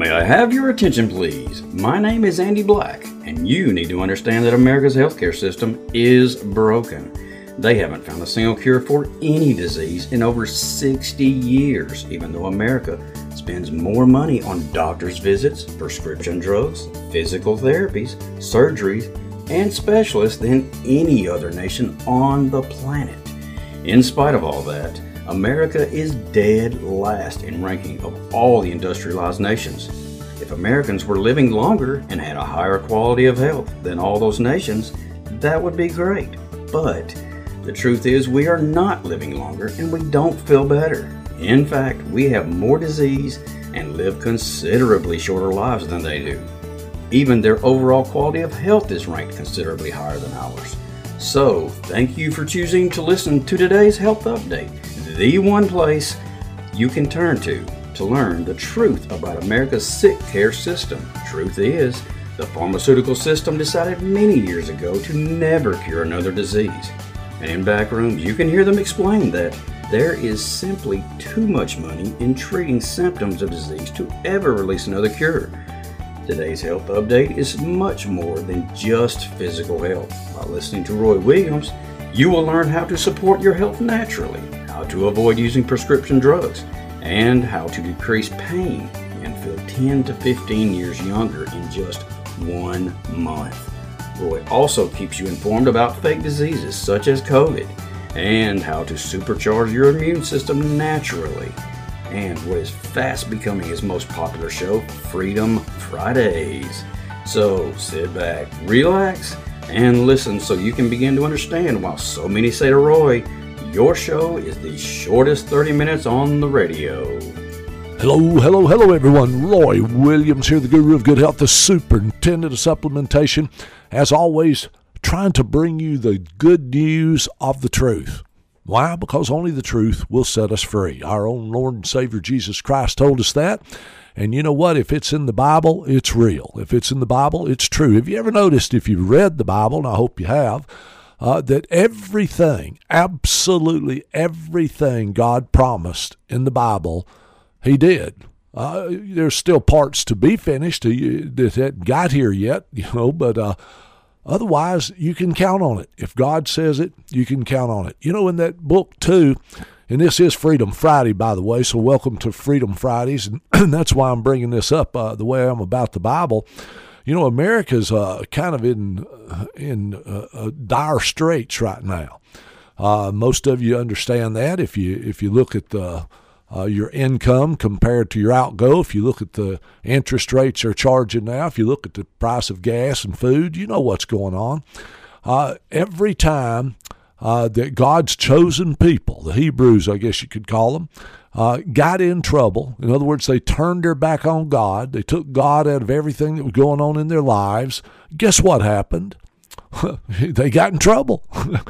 May I have your attention, please? My name is Andy Black, and you need to understand that America's healthcare system is broken. They haven't found a single cure for any disease in over 60 years, even though America spends more money on doctor's visits, prescription drugs, physical therapies, surgeries, and specialists than any other nation on the planet. In spite of all that, America is dead last in ranking of all the industrialized nations. If Americans were living longer and had a higher quality of health than all those nations, that would be great. But the truth is, we are not living longer and we don't feel better. In fact, we have more disease and live considerably shorter lives than they do. Even their overall quality of health is ranked considerably higher than ours. So, thank you for choosing to listen to today's health update the one place you can turn to to learn the truth about America's sick care system. Truth is, the pharmaceutical system decided many years ago to never cure another disease. And in back rooms, you can hear them explain that there is simply too much money in treating symptoms of disease to ever release another cure. Today's health update is much more than just physical health. By listening to Roy Williams, you will learn how to support your health naturally how to avoid using prescription drugs, and how to decrease pain and feel 10 to 15 years younger in just one month. Roy also keeps you informed about fake diseases such as COVID and how to supercharge your immune system naturally. And what is fast becoming his most popular show, Freedom Fridays. So sit back, relax, and listen so you can begin to understand why so many say to Roy, your show is the shortest 30 minutes on the radio. Hello, hello, hello, everyone. Roy Williams here, the guru of good health, the superintendent of supplementation. As always, trying to bring you the good news of the truth. Why? Because only the truth will set us free. Our own Lord and Savior Jesus Christ told us that. And you know what? If it's in the Bible, it's real. If it's in the Bible, it's true. Have you ever noticed, if you've read the Bible, and I hope you have, uh, that everything, absolutely everything God promised in the Bible, He did. Uh, there's still parts to be finished that hadn't got here yet, you know, but uh, otherwise you can count on it. If God says it, you can count on it. You know, in that book too, and this is Freedom Friday, by the way, so welcome to Freedom Fridays, and that's why I'm bringing this up uh, the way I'm about the Bible you know, America's uh, kind of in uh, in uh, uh, dire straits right now. Uh, most of you understand that if you if you look at the uh, your income compared to your outgo. If you look at the interest rates they're charging now, if you look at the price of gas and food, you know what's going on. every time that God's chosen people, the Hebrews, I guess you could call them, uh, got in trouble. In other words, they turned their back on God. They took God out of everything that was going on in their lives. Guess what happened? they got in trouble.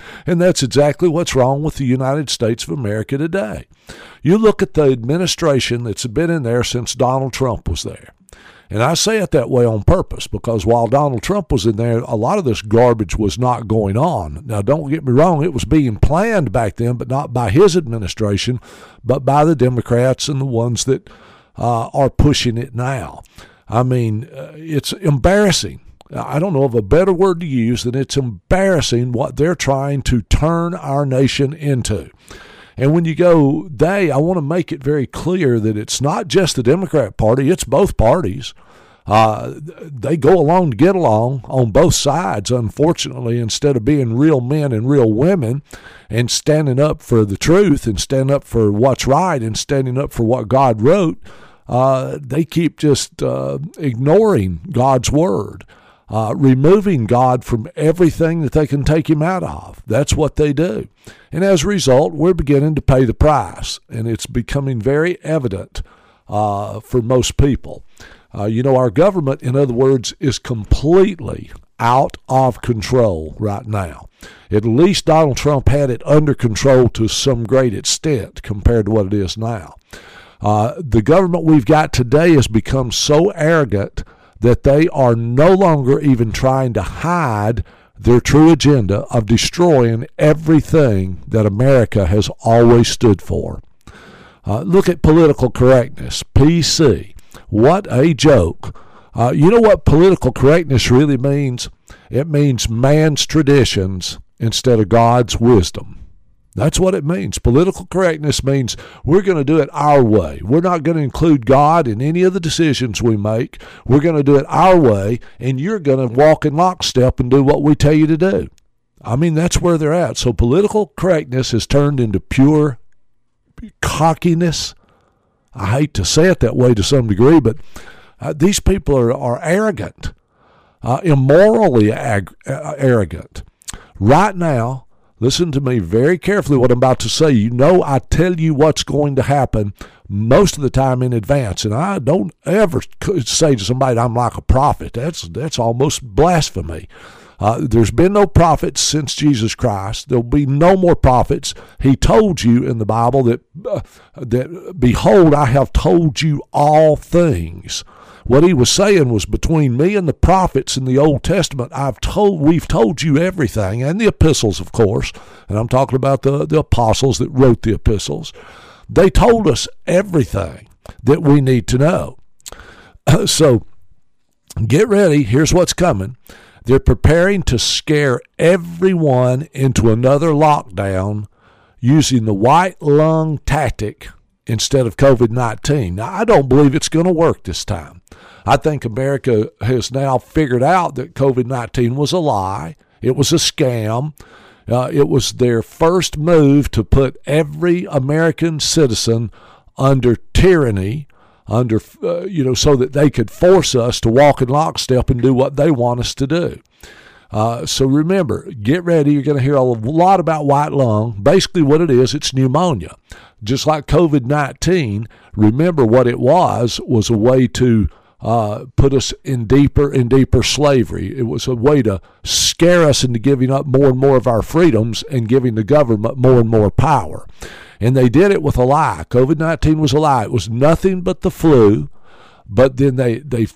and that's exactly what's wrong with the United States of America today. You look at the administration that's been in there since Donald Trump was there. And I say it that way on purpose because while Donald Trump was in there, a lot of this garbage was not going on. Now, don't get me wrong, it was being planned back then, but not by his administration, but by the Democrats and the ones that uh, are pushing it now. I mean, uh, it's embarrassing. I don't know of a better word to use than it's embarrassing what they're trying to turn our nation into. And when you go they, I want to make it very clear that it's not just the Democrat Party, it's both parties. Uh, they go along to get along on both sides, unfortunately, instead of being real men and real women and standing up for the truth and standing up for what's right and standing up for what God wrote. Uh, they keep just uh, ignoring God's word uh, removing God from everything that they can take him out of. That's what they do. And as a result, we're beginning to pay the price, and it's becoming very evident uh, for most people. Uh, you know, our government, in other words, is completely out of control right now. At least Donald Trump had it under control to some great extent compared to what it is now. Uh, the government we've got today has become so arrogant that they are no longer even trying to hide their true agenda of destroying everything that America has always stood for. Uh, look at political correctness, PC. What a joke. Uh, you know what political correctness really means? It means man's traditions instead of God's wisdom. That's what it means. Political correctness means we're going to do it our way. We're not going to include God in any of the decisions we make. We're going to do it our way, and you're going to walk in lockstep and do what we tell you to do. I mean, that's where they're at. So political correctness has turned into pure cockiness. I hate to say it that way to some degree, but uh, these people are, are arrogant, uh, immorally ag- uh, arrogant. Right now, listen to me very carefully what I'm about to say. You know, I tell you what's going to happen most of the time in advance, and I don't ever say to somebody I'm like a prophet. That's that's almost blasphemy. Uh, there's been no prophets since Jesus Christ. There'll be no more prophets. He told you in the Bible that uh, that behold, I have told you all things. What he was saying was between me and the prophets in the Old Testament, I've told we've told you everything, and the epistles, of course, and I'm talking about the, the apostles that wrote the epistles. They told us everything that we need to know. so get ready. Here's what's coming. They're preparing to scare everyone into another lockdown using the white lung tactic instead of COVID 19. Now, I don't believe it's going to work this time. I think America has now figured out that COVID 19 was a lie, it was a scam. Uh, it was their first move to put every American citizen under tyranny, under uh, you know, so that they could force us to walk in lockstep and do what they want us to do. Uh, so remember, get ready. You're going to hear a lot about white lung. Basically, what it is, it's pneumonia. Just like COVID 19, remember what it was was a way to uh, put us in deeper and deeper slavery. It was a way to scare us into giving up more and more of our freedoms and giving the government more and more power. And they did it with a lie. COVID 19 was a lie. It was nothing but the flu. But then they, they,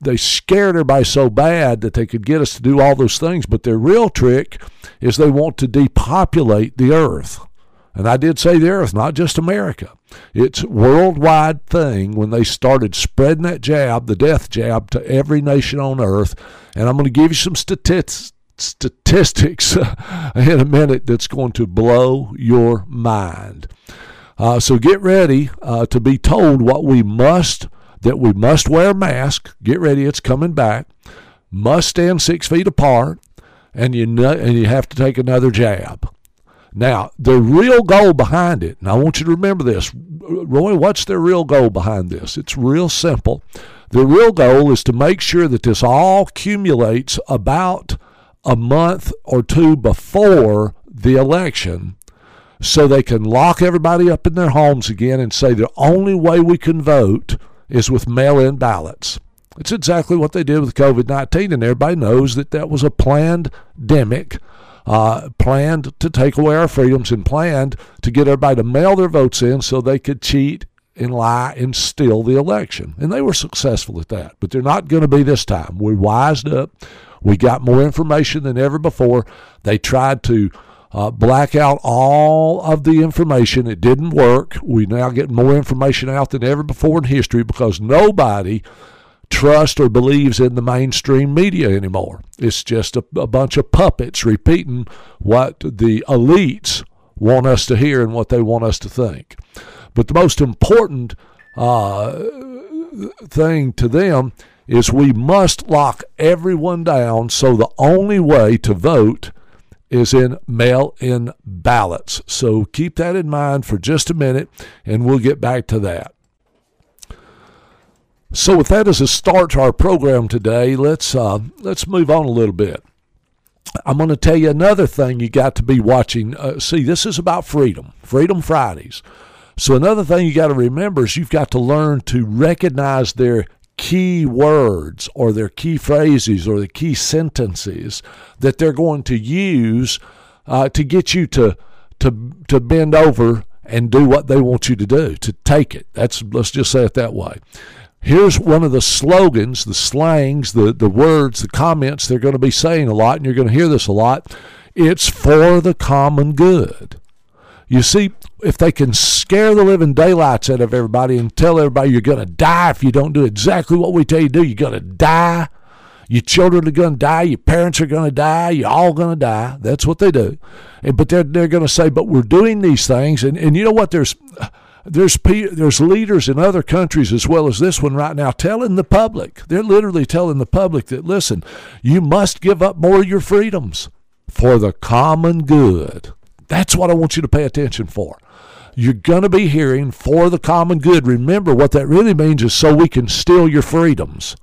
they scared everybody so bad that they could get us to do all those things. But their real trick is they want to depopulate the earth. And I did say the earth, not just America. It's worldwide thing when they started spreading that jab, the death jab, to every nation on earth. And I'm going to give you some statistics statistics in a minute that's going to blow your mind. Uh, so get ready uh, to be told what we must that we must wear a mask. Get ready, it's coming back. Must stand six feet apart, and you know, and you have to take another jab. Now, the real goal behind it, and I want you to remember this, Roy, what's their real goal behind this? It's real simple. The real goal is to make sure that this all accumulates about a month or two before the election so they can lock everybody up in their homes again and say the only way we can vote is with mail in ballots. It's exactly what they did with COVID 19, and everybody knows that that was a planned demic uh, planned to take away our freedoms and planned to get everybody to mail their votes in so they could cheat and lie and steal the election. And they were successful at that. But they're not going to be this time. We wised up. We got more information than ever before. They tried to uh, black out all of the information. It didn't work. We now get more information out than ever before in history because nobody trusts or believes in the mainstream media anymore. It's just a, a bunch of puppets repeating what the elites want us to hear and what they want us to think. But the most important uh, thing to them is we must lock everyone down so the only way to vote is in mail in ballots. So keep that in mind for just a minute and we'll get back to that. So, with that as a start to our program today, let's uh, let's move on a little bit. I'm going to tell you another thing you got to be watching. Uh, see, this is about freedom, Freedom Fridays. So, another thing you got to remember is you've got to learn to recognize their key words or their key phrases or the key sentences that they're going to use uh, to get you to to to bend over and do what they want you to do to take it. That's let's just say it that way. Here's one of the slogans, the slangs, the, the words, the comments they're going to be saying a lot, and you're going to hear this a lot. It's for the common good. You see, if they can scare the living daylights out of everybody and tell everybody you're going to die if you don't do exactly what we tell you to do, you're going to die. Your children are going to die. Your parents are going to die. You're all going to die. That's what they do. And, but they're, they're going to say, but we're doing these things. And, and you know what? There's there's there's leaders in other countries as well as this one right now telling the public. They're literally telling the public that listen, you must give up more of your freedoms for the common good. That's what I want you to pay attention for. You're going to be hearing for the common good. Remember what that really means is so we can steal your freedoms.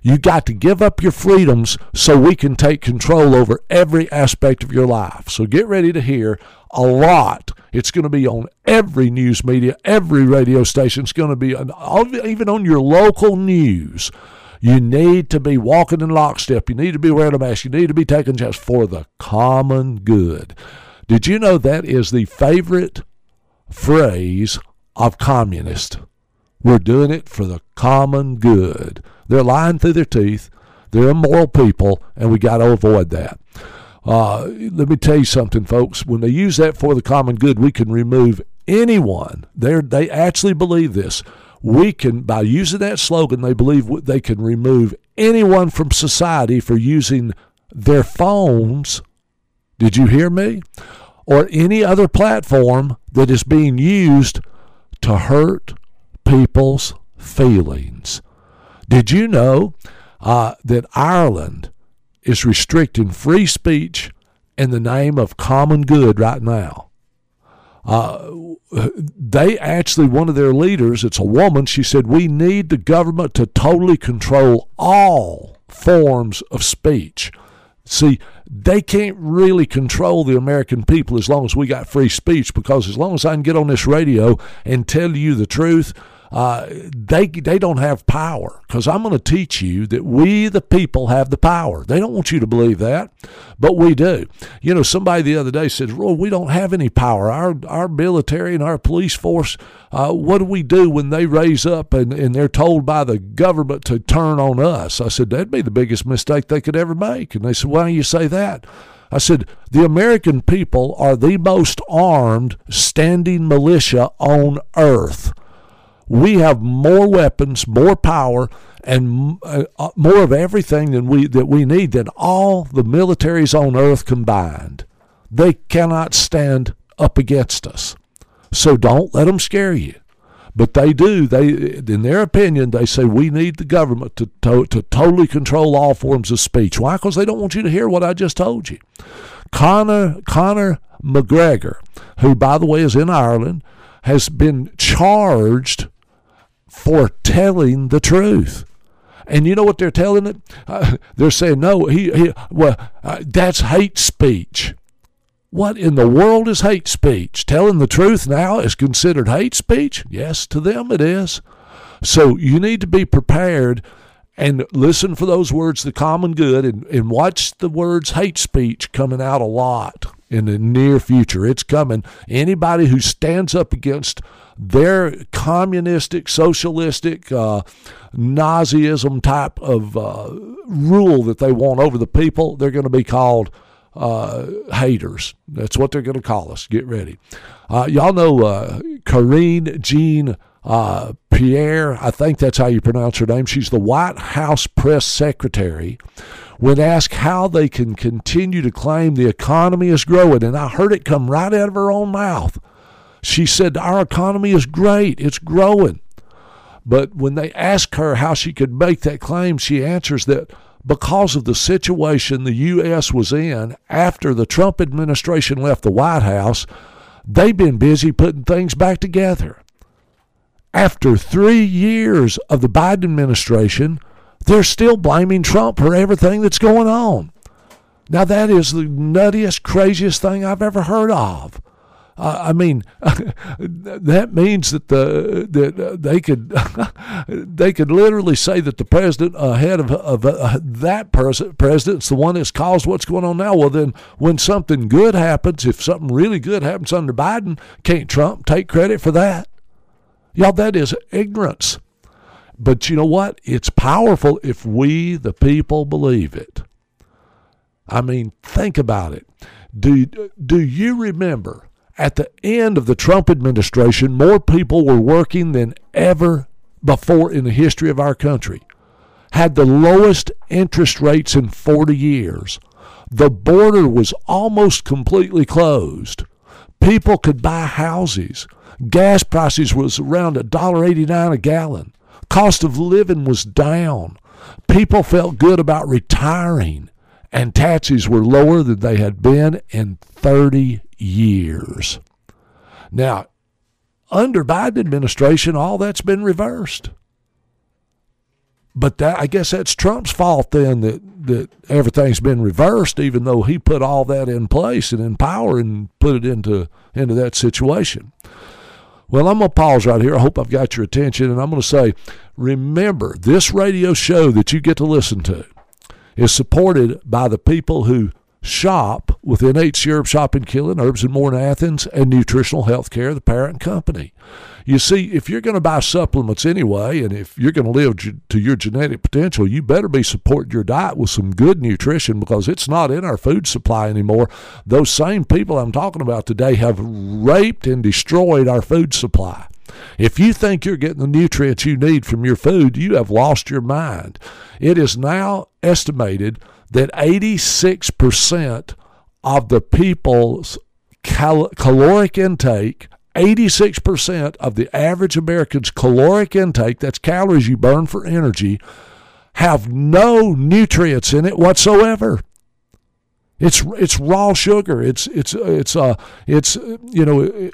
You got to give up your freedoms so we can take control over every aspect of your life. So get ready to hear a lot. It's going to be on every news media, every radio station. It's going to be even on your local news. You need to be walking in lockstep. You need to be wearing a mask. You need to be taking steps for the common good. Did you know that is the favorite phrase of communists? We're doing it for the common good. They're lying through their teeth. They're immoral people, and we got to avoid that. Uh, let me tell you something, folks. When they use that for the common good, we can remove anyone. They they actually believe this. We can by using that slogan, they believe they can remove anyone from society for using their phones. Did you hear me? Or any other platform that is being used to hurt people's feelings. Did you know uh, that Ireland is restricting free speech in the name of common good right now. Uh, they actually, one of their leaders, it's a woman, she said, We need the government to totally control all forms of speech. See, they can't really control the American people as long as we got free speech because as long as I can get on this radio and tell you the truth, uh, they they don't have power because I'm going to teach you that we the people have the power. They don't want you to believe that, but we do. You know, somebody the other day said, "Well, we don't have any power. Our our military and our police force. Uh, what do we do when they raise up and, and they're told by the government to turn on us?" I said, "That'd be the biggest mistake they could ever make." And they said, "Why do you say that?" I said, the American people are the most armed standing militia on earth we have more weapons, more power, and uh, uh, more of everything than we that we need than all the militaries on earth combined. They cannot stand up against us. So don't let them scare you. But they do. They, in their opinion, they say we need the government to, to, to totally control all forms of speech. Why? Because they don't want you to hear what I just told you. Conor Conor McGregor, who by the way is in Ireland, has been charged for telling the truth. And you know what they're telling it? Uh, they're saying, no, he, he well, uh, that's hate speech. What in the world is hate speech? Telling the truth now is considered hate speech? Yes, to them it is. So you need to be prepared and listen for those words, the common good, and, and watch the words hate speech coming out a lot in the near future. It's coming. Anybody who stands up against their communistic, socialistic, uh, Nazism type of uh, rule that they want over the people, they're going to be called uh, haters. That's what they're going to call us. Get ready. Uh, y'all know uh, Karine Jean uh, Pierre, I think that's how you pronounce her name. She's the White House press secretary. When asked how they can continue to claim the economy is growing, and I heard it come right out of her own mouth. She said, Our economy is great, it's growing. But when they ask her how she could make that claim, she answers that because of the situation the U.S. was in after the Trump administration left the White House, they've been busy putting things back together. After three years of the Biden administration, they're still blaming Trump for everything that's going on. Now, that is the nuttiest, craziest thing I've ever heard of. Uh, I mean, that means that the that uh, they could they could literally say that the president ahead of, of uh, that person president's the one that's caused what's going on now. Well, then when something good happens, if something really good happens under Biden, can't Trump take credit for that? Y'all, that is ignorance. But you know what? It's powerful if we, the people, believe it. I mean, think about it. Do, do you remember at the end of the Trump administration, more people were working than ever before in the history of our country. Had the lowest interest rates in 40 years. The border was almost completely closed. People could buy houses. Gas prices was around $1.89 a gallon. Cost of living was down. People felt good about retiring, and taxes were lower than they had been in 30 years. Now, under Biden administration, all that's been reversed. But that I guess that's Trump's fault then that, that everything's been reversed, even though he put all that in place and in power and put it into into that situation. Well, I'm going to pause right here. I hope I've got your attention. And I'm going to say, remember, this radio show that you get to listen to is supported by the people who shop with NHC Herb Shop in Killen, Herbs and More in Athens, and Nutritional Healthcare, the parent company. You see, if you're going to buy supplements anyway, and if you're going to live to your genetic potential, you better be supporting your diet with some good nutrition because it's not in our food supply anymore. Those same people I'm talking about today have raped and destroyed our food supply. If you think you're getting the nutrients you need from your food, you have lost your mind. It is now estimated that 86% of the people's cal- caloric intake 86% of the average American's caloric intake, that's calories you burn for energy, have no nutrients in it whatsoever. It's it's raw sugar. It's it's it's uh it's you know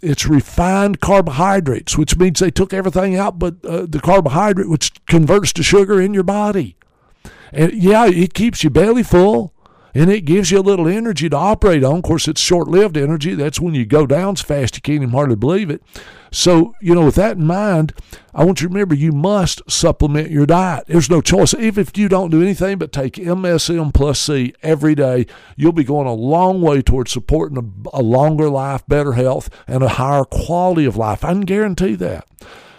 it's refined carbohydrates, which means they took everything out but uh, the carbohydrate, which converts to sugar in your body. And yeah, it keeps you belly full and it gives you a little energy to operate on. Of course, it's short lived energy. That's when you go down so fast you can't even hardly believe it. So, you know, with that in mind, I want you to remember you must supplement your diet. There's no choice. Even if you don't do anything but take MSM plus C every day, you'll be going a long way towards supporting a, a longer life, better health, and a higher quality of life. I can guarantee that.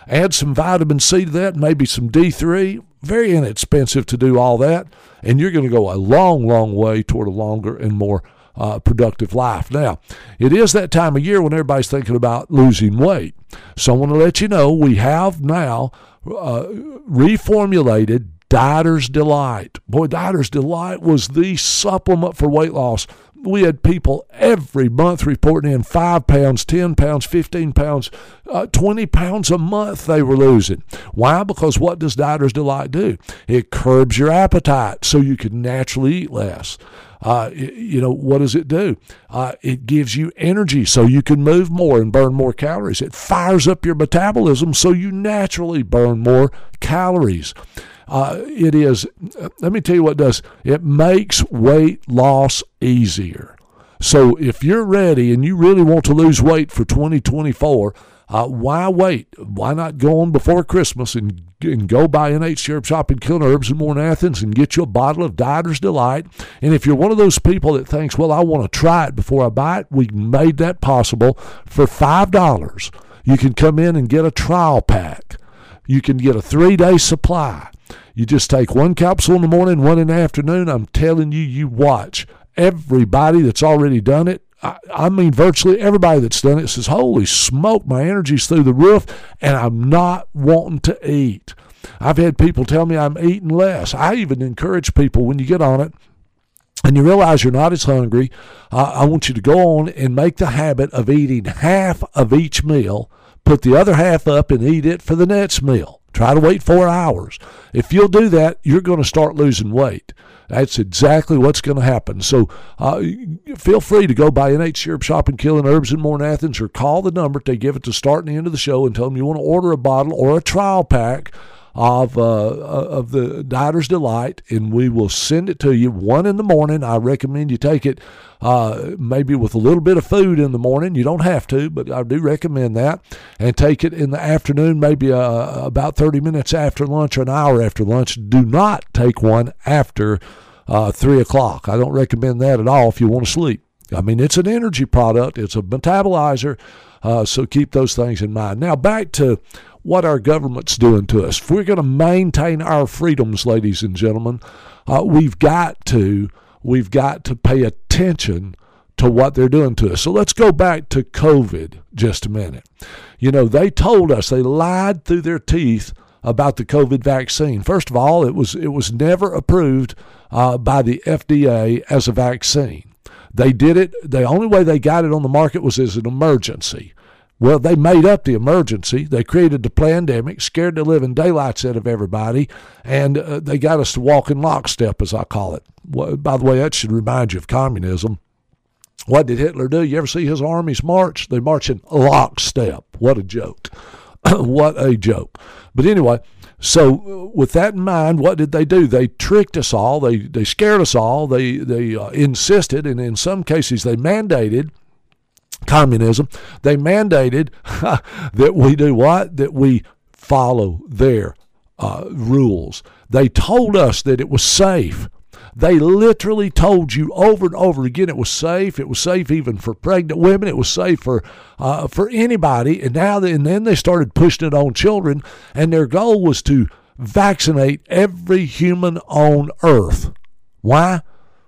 Add some vitamin C to that, maybe some D3. Very inexpensive to do all that. And you're going to go a long, long way toward a longer and more uh, productive life. Now, it is that time of year when everybody's thinking about losing weight. So I want to let you know we have now uh, reformulated Dieter's Delight. Boy, Dieter's Delight was the supplement for weight loss we had people every month reporting in five pounds, 10 pounds, 15 pounds, uh, 20 pounds a month they were losing. Why? Because what does Dieter's Delight do? It curbs your appetite so you can naturally eat less. Uh, you know, what does it do? Uh, it gives you energy so you can move more and burn more calories. It fires up your metabolism so you naturally burn more calories. Uh, it is, let me tell you what it does. It makes weight loss easier. So if you're ready and you really want to lose weight for 2024, uh, why wait? Why not go on before Christmas and, and go buy NHC Herb Shop in Killen Herbs and More in Athens and get you a bottle of Dieter's Delight? And if you're one of those people that thinks, well, I want to try it before I buy it, we made that possible for $5. You can come in and get a trial pack. You can get a three day supply. You just take one capsule in the morning, one in the afternoon. I'm telling you, you watch. Everybody that's already done it, I, I mean, virtually everybody that's done it says, Holy smoke, my energy's through the roof, and I'm not wanting to eat. I've had people tell me I'm eating less. I even encourage people when you get on it, and you realize you're not as hungry, uh, I want you to go on and make the habit of eating half of each meal, put the other half up, and eat it for the next meal. Try to wait four hours. If you'll do that, you're going to start losing weight. That's exactly what's going to happen. So uh, feel free to go by NHC Herb Shop and Killen Herbs in More in Athens or call the number they give it to start and the end of the show and tell them you want to order a bottle or a trial pack of uh, uh, of the Dieter's Delight, and we will send it to you one in the morning. I recommend you take it uh, maybe with a little bit of food in the morning. You don't have to, but I do recommend that. And take it in the afternoon, maybe uh, about 30 minutes after lunch or an hour after lunch. Do not take one after uh, 3 o'clock. I don't recommend that at all if you want to sleep. I mean, it's an energy product, it's a metabolizer. Uh, so keep those things in mind. Now, back to what our government's doing to us. If we're going to maintain our freedoms, ladies and gentlemen, uh, we've got to we've got to pay attention to what they're doing to us. So let's go back to COVID just a minute. You know, they told us, they lied through their teeth about the COVID vaccine. First of all, it was it was never approved uh, by the FDA as a vaccine. They did it. The only way they got it on the market was as an emergency. Well, they made up the emergency. They created the pandemic, scared the living daylights out of everybody, and uh, they got us to walk in lockstep, as I call it. Well, by the way, that should remind you of communism. What did Hitler do? You ever see his armies march? They march in lockstep. What a joke. what a joke. But anyway, so with that in mind, what did they do? They tricked us all. They they scared us all. They they uh, insisted, and in some cases they mandated communism. They mandated that we do what? That we follow their uh, rules. They told us that it was safe. They literally told you over and over again it was safe. It was safe even for pregnant women. It was safe for uh, for anybody. And now and then they started pushing it on children, and their goal was to vaccinate every human on Earth. Why?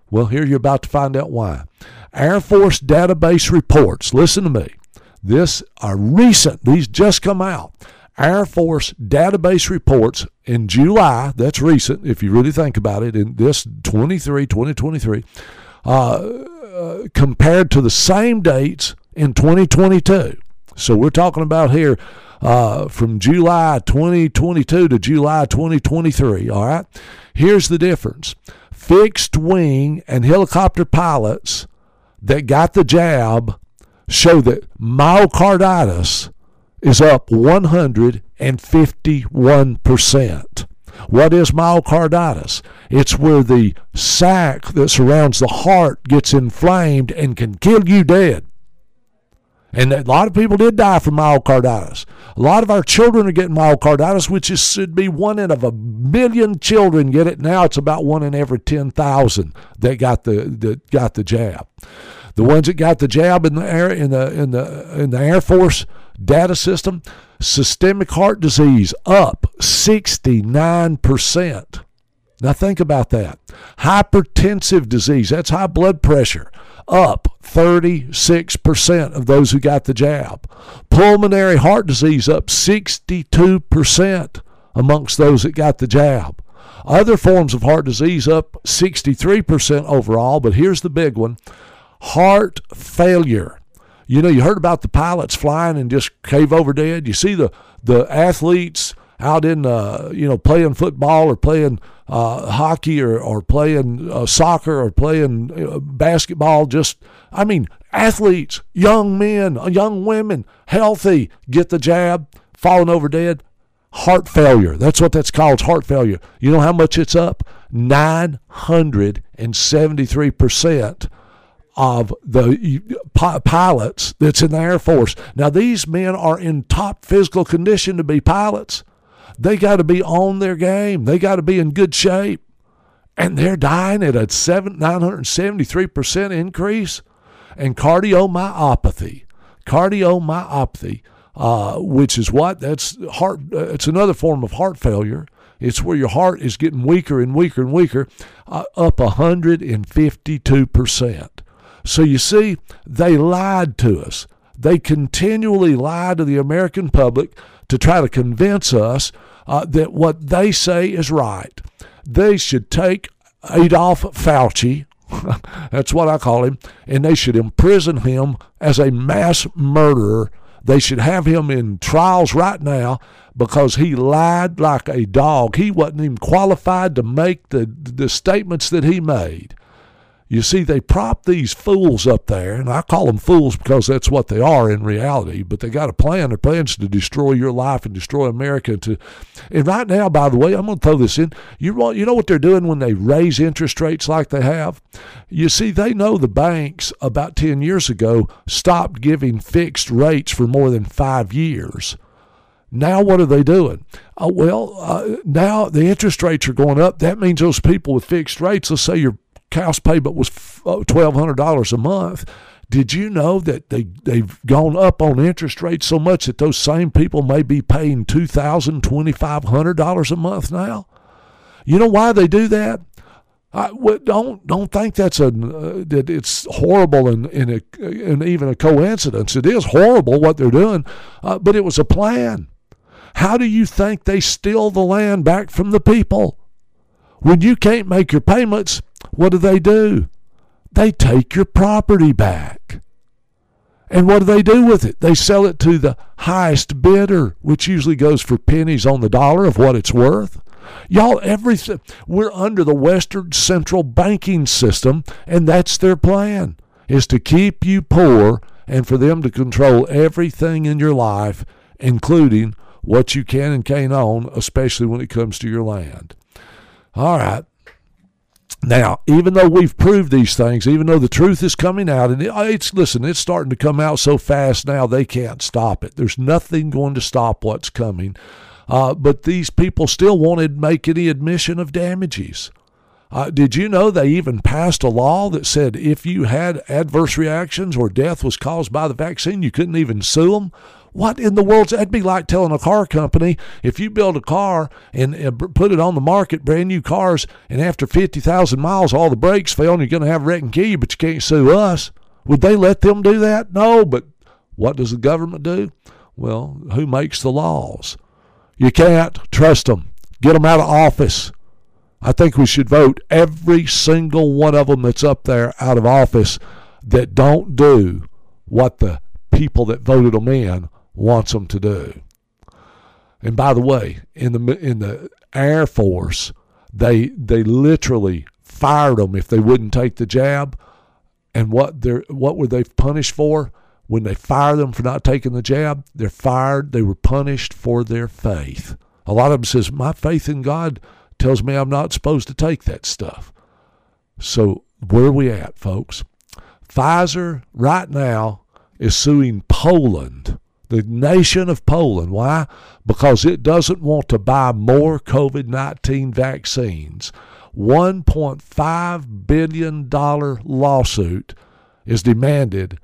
Well, here you're about to find out why. Air Force database reports. Listen to me. This are recent. These just come out. Air Force database reports in July, that's recent if you really think about it, in this 23, 2023, uh, uh, compared to the same dates in 2022. So we're talking about here uh, from July 2022 to July 2023. All right. Here's the difference fixed wing and helicopter pilots that got the jab show that myocarditis is up 151%. What is myocarditis? It's where the sac that surrounds the heart gets inflamed and can kill you dead. And a lot of people did die from myocarditis. A lot of our children are getting myocarditis, which is, should be one in of a million children get it. Now it's about one in every 10,000 that got the, that got the jab. The ones that got the jab in the air in the in the in the Air Force data system, systemic heart disease up 69%. Now think about that. Hypertensive disease, that's high blood pressure, up 36% of those who got the jab. Pulmonary heart disease up 62% amongst those that got the jab. Other forms of heart disease up 63% overall, but here's the big one heart failure. You know, you heard about the pilots flying and just cave over dead. You see the, the athletes out in, uh, you know, playing football or playing uh, hockey or, or playing uh, soccer or playing uh, basketball. Just, I mean, athletes, young men, uh, young women, healthy, get the jab, falling over dead. Heart failure. That's what that's called, heart failure. You know how much it's up? 973% of the pilots that's in the Air Force. Now, these men are in top physical condition to be pilots. They got to be on their game, they got to be in good shape. And they're dying at a seven, 973% increase. And cardiomyopathy, cardiomyopathy, uh, which is what? That's heart, uh, it's another form of heart failure. It's where your heart is getting weaker and weaker and weaker, uh, up 152%. So you see, they lied to us. They continually lie to the American public to try to convince us uh, that what they say is right. They should take Adolf Fauci, that's what I call him, and they should imprison him as a mass murderer. They should have him in trials right now because he lied like a dog. He wasn't even qualified to make the, the statements that he made. You see, they prop these fools up there, and I call them fools because that's what they are in reality. But they got a plan. Their plans to destroy your life and destroy America. To, and right now, by the way, I'm going to throw this in. You you know what they're doing when they raise interest rates like they have? You see, they know the banks about ten years ago stopped giving fixed rates for more than five years. Now, what are they doing? Uh, well, uh, now the interest rates are going up. That means those people with fixed rates, let's say you're house payment was uh, twelve hundred dollars a month. Did you know that they they've gone up on interest rates so much that those same people may be paying two thousand, twenty five hundred dollars a month now? You know why they do that? I, don't don't think that's a uh, that it's horrible and and, a, and even a coincidence. It is horrible what they're doing, uh, but it was a plan. How do you think they steal the land back from the people? When you can't make your payments, what do they do? They take your property back. And what do they do with it? They sell it to the highest bidder, which usually goes for pennies on the dollar of what it's worth. Y'all, everything we're under the Western Central Banking System, and that's their plan is to keep you poor and for them to control everything in your life, including what you can and can't own, especially when it comes to your land. All right. Now, even though we've proved these things, even though the truth is coming out, and it's listen, it's starting to come out so fast now they can't stop it. There's nothing going to stop what's coming. Uh, but these people still wanted to make any admission of damages. Uh, did you know they even passed a law that said if you had adverse reactions or death was caused by the vaccine, you couldn't even sue them? What in the world? That'd be like telling a car company if you build a car and uh, put it on the market, brand new cars, and after 50,000 miles, all the brakes fail and you're going to have wreck and kill you, but you can't sue us. Would they let them do that? No, but what does the government do? Well, who makes the laws? You can't trust them. Get them out of office. I think we should vote every single one of them that's up there out of office that don't do what the people that voted them in wants them to do. And by the way, in the in the Air Force, they they literally fired them if they wouldn't take the jab. And what they what were they punished for? When they fire them for not taking the jab, they're fired. They were punished for their faith. A lot of them says, "My faith in God tells me I'm not supposed to take that stuff." So where are we at, folks? Pfizer right now is suing Poland the nation of Poland. Why? Because it doesn't want to buy more COVID 19 vaccines. $1.5 billion lawsuit is demanded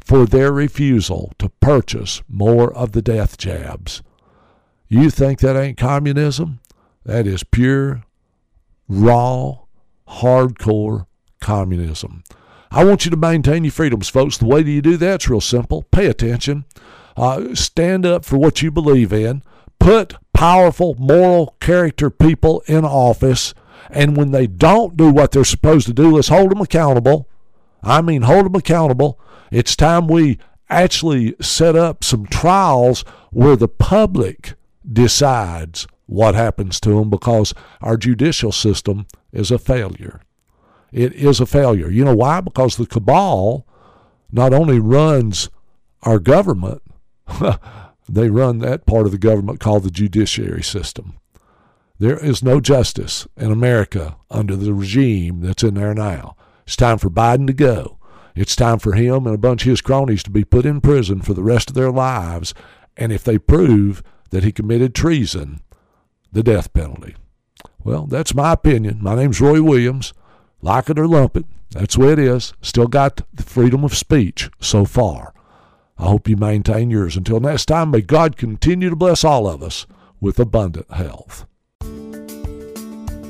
for their refusal to purchase more of the death jabs. You think that ain't communism? That is pure, raw, hardcore communism. I want you to maintain your freedoms, folks. The way that you do that's real simple. Pay attention. Uh, stand up for what you believe in. Put powerful, moral character people in office. And when they don't do what they're supposed to do, let's hold them accountable. I mean, hold them accountable. It's time we actually set up some trials where the public decides what happens to them because our judicial system is a failure. It is a failure. You know why? Because the cabal not only runs our government, they run that part of the government called the judiciary system. There is no justice in America under the regime that's in there now. It's time for Biden to go. It's time for him and a bunch of his cronies to be put in prison for the rest of their lives. And if they prove that he committed treason, the death penalty. Well, that's my opinion. My name's Roy Williams. Like it or lump it, that's the way it is. Still got the freedom of speech so far. I hope you maintain yours. Until next time, may God continue to bless all of us with abundant health.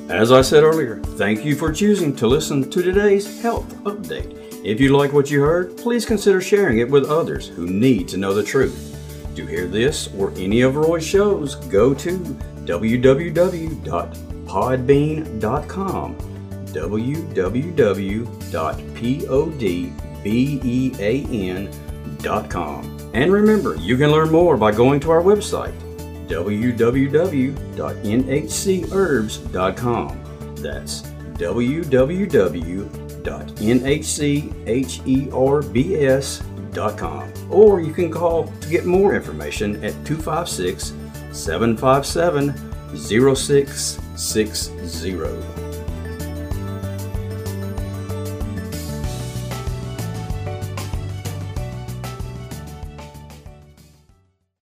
As I said earlier, thank you for choosing to listen to today's health update. If you like what you heard, please consider sharing it with others who need to know the truth. To hear this or any of Roy's shows, go to www.podbean.com www.podbean.com and remember, you can learn more by going to our website, www.nhcherbs.com. That's www.nhcherbs.com. Or you can call to get more information at 256 757 0660.